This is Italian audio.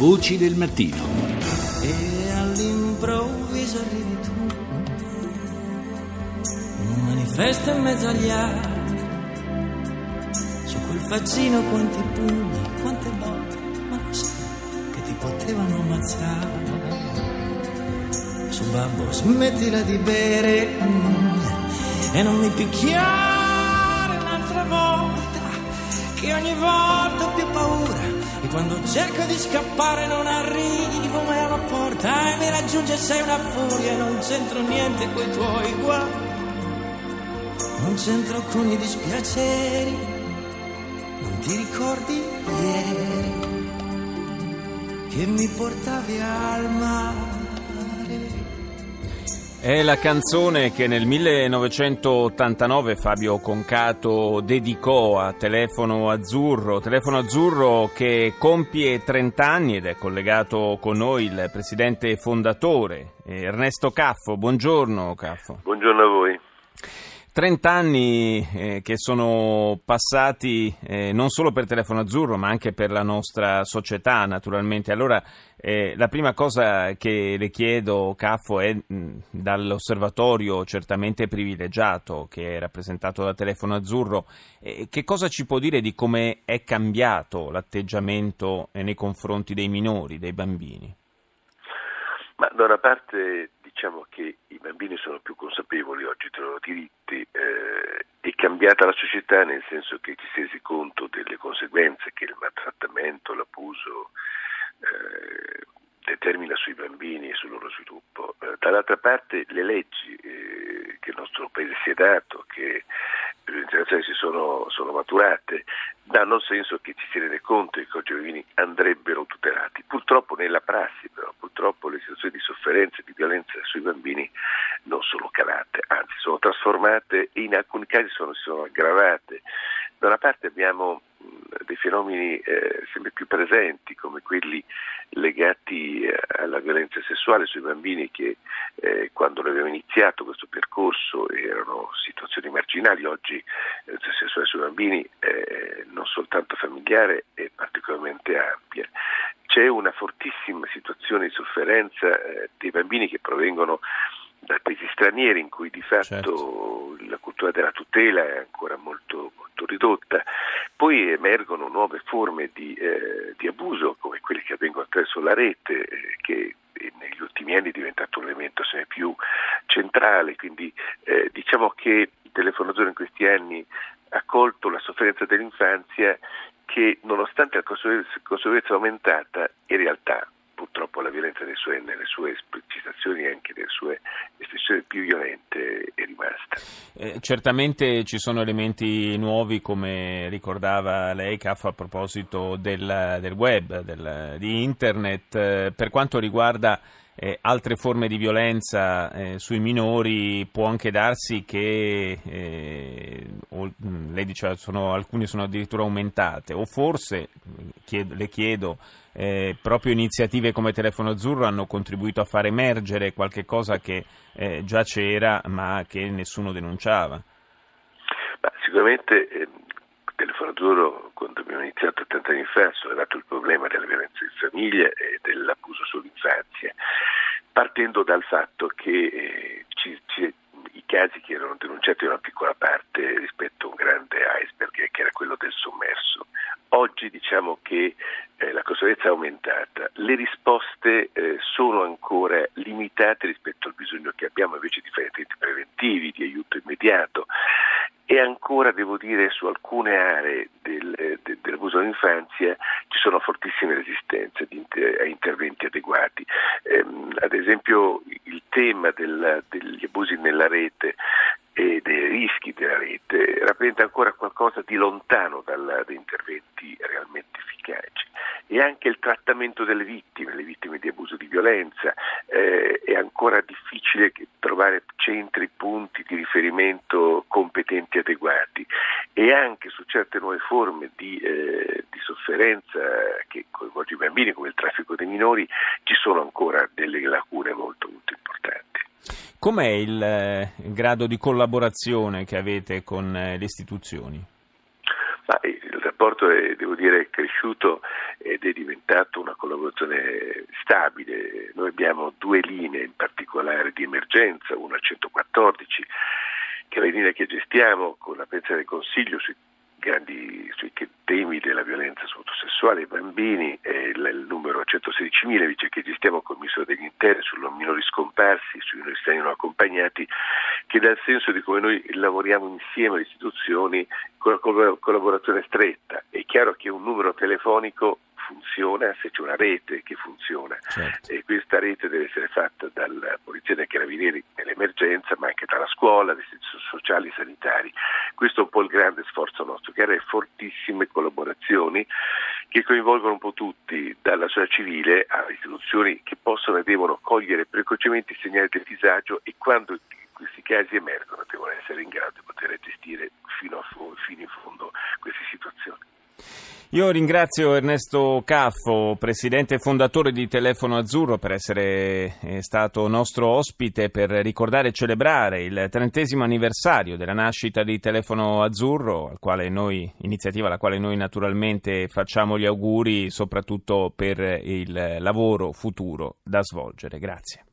Voci del mattino. E all'improvviso arrivi tu, un manifesto in mezzo agli altri, su quel faccino quanti pugni, quante botte, ma lo sai che ti potevano ammazzare. Su babbo, smettila di bere mm, e non mi picchiare un'altra volta, che ogni volta ho più paura. E quando cerco di scappare non arrivo mai alla porta e mi raggiunge sei una furia e non c'entro niente coi tuoi guai. Non c'entro con i dispiaceri, non ti ricordi ieri che mi portavi al mare. È la canzone che nel 1989 Fabio Concato dedicò a Telefono Azzurro, Telefono Azzurro che compie 30 anni ed è collegato con noi il presidente fondatore Ernesto Caffo. Buongiorno Caffo. Buongiorno a. 30 anni eh, che sono passati eh, non solo per Telefono Azzurro ma anche per la nostra società naturalmente. Allora eh, la prima cosa che le chiedo, Caffo, è mh, dall'osservatorio certamente privilegiato che è rappresentato da Telefono Azzurro, che cosa ci può dire di come è cambiato l'atteggiamento eh, nei confronti dei minori, dei bambini? Ma da una parte diciamo che i bambini sono più consapevoli oggi dei loro diritti, eh, è cambiata la società nel senso che ci si è resi conto delle conseguenze che il maltrattamento, l'abuso eh, determina sui bambini e sul loro sviluppo. Eh, dall'altra parte le leggi eh, che il nostro Paese si è dato, che internazionali si sono, sono, maturate, danno il senso che ci si rende conto che oggi i bambini andrebbero tutelati. Purtroppo nella prassi però, purtroppo le situazioni di violenza sui bambini non sono calate, anzi sono trasformate e in alcuni casi sono, sono aggravate. Da una parte abbiamo dei fenomeni eh, sempre più presenti come quelli legati eh, alla violenza sessuale sui bambini che eh, quando abbiamo iniziato questo percorso erano situazioni marginali, oggi la violenza sessuale sui bambini è non soltanto familiare è particolarmente ampia. C'è una fortissima situazione di sofferenza eh, dei bambini che provengono da paesi stranieri in cui di fatto certo. la cultura della tutela è ancora molto, molto ridotta, poi emergono nuove forme di, eh, di, abuso come quelle che avvengono attraverso la rete eh, che negli ultimi anni è diventato un elemento sempre più centrale, quindi eh, diciamo che il telefono in questi anni ha colto la sofferenza dell'infanzia che nonostante la consapevolezza aumentata in realtà purtroppo la violenza sue, nelle sue esplicitazioni e anche nelle sue espressioni più violente è rimasta. Eh, certamente ci sono elementi nuovi, come ricordava lei, Caff, a proposito del, del web, del, di internet. Eh, per quanto riguarda eh, altre forme di violenza eh, sui minori può anche darsi che eh, o, lei diceva sono, alcune sono addirittura aumentate o forse chiedo, le chiedo eh, proprio iniziative come Telefono Azzurro hanno contribuito a far emergere qualche cosa che eh, già c'era ma che nessuno denunciava. Ma sicuramente eh, Telefono Azzurro quando abbiamo iniziato 30 anni fa ha sollevato il problema della violenza in famiglia e dell'abuso sull'infanzia, partendo dal fatto che eh, ci, ci, i casi che erano denunciati erano una piccola parte rispetto a un grande iceberg che era quello del sommerso. Oggi diciamo che eh, la consapevolezza è aumentata, le risposte eh, sono ancora limitate rispetto al bisogno che abbiamo invece di fare interventi preventivi, di aiuto immediato e ancora devo dire su alcune aree del, del, dell'abuso dell'infanzia ci sono fortissime resistenze a interventi adeguati. Ehm, ad esempio il tema del, degli abusi nella rete e dei rischi della rete rappresenta ancora qualcosa di lontano da interventi realmente efficaci e anche il trattamento delle vittime, le vittime di abuso di violenza, eh, è ancora difficile trovare centri, punti di riferimento competenti e adeguati e anche su certe nuove forme di, eh, di sofferenza che coinvolge i bambini come il traffico dei minori ci sono ancora delle lacune molto molto importanti. Com'è il, eh, grado di collaborazione che avete con eh, le istituzioni? Ma il rapporto è, devo dire, è cresciuto ed è diventato una collaborazione stabile. Noi abbiamo due linee in particolare di emergenza, una a 114 che è la linea che gestiamo con la pensione del Consiglio sui grandi sui temi della violenza soprattutto sessuale ai bambini e il, il numero 116.000 invece che gestiamo col Ministro degli Interni sui minori scomparsi, sui minori stranieri non accompagnati, che dà il senso di come noi lavoriamo insieme alle istituzioni con una collaborazione stretta. È chiaro che un numero telefonico funziona se c'è una rete che funziona certo. e questa rete deve essere fatta dalla Polizia dei Carabinieri nell'emergenza ma anche dalla scuola, dalle istituzioni sociali e sanitari. Questo è un po' il grande sforzo nostro, creare fortissime collaborazioni che coinvolgono un po' tutti, dalla società civile alle istituzioni che possono e devono cogliere precocemente i segnali del disagio e quando questi casi emergono devono essere in grado di poter gestire fino, a, fino in fondo. Io ringrazio Ernesto Caffo, presidente e fondatore di Telefono Azzurro, per essere eh, stato nostro ospite per ricordare e celebrare il trentesimo anniversario della nascita di Telefono Azzurro, noi, iniziativa alla quale noi naturalmente facciamo gli auguri, soprattutto per il lavoro futuro da svolgere. Grazie.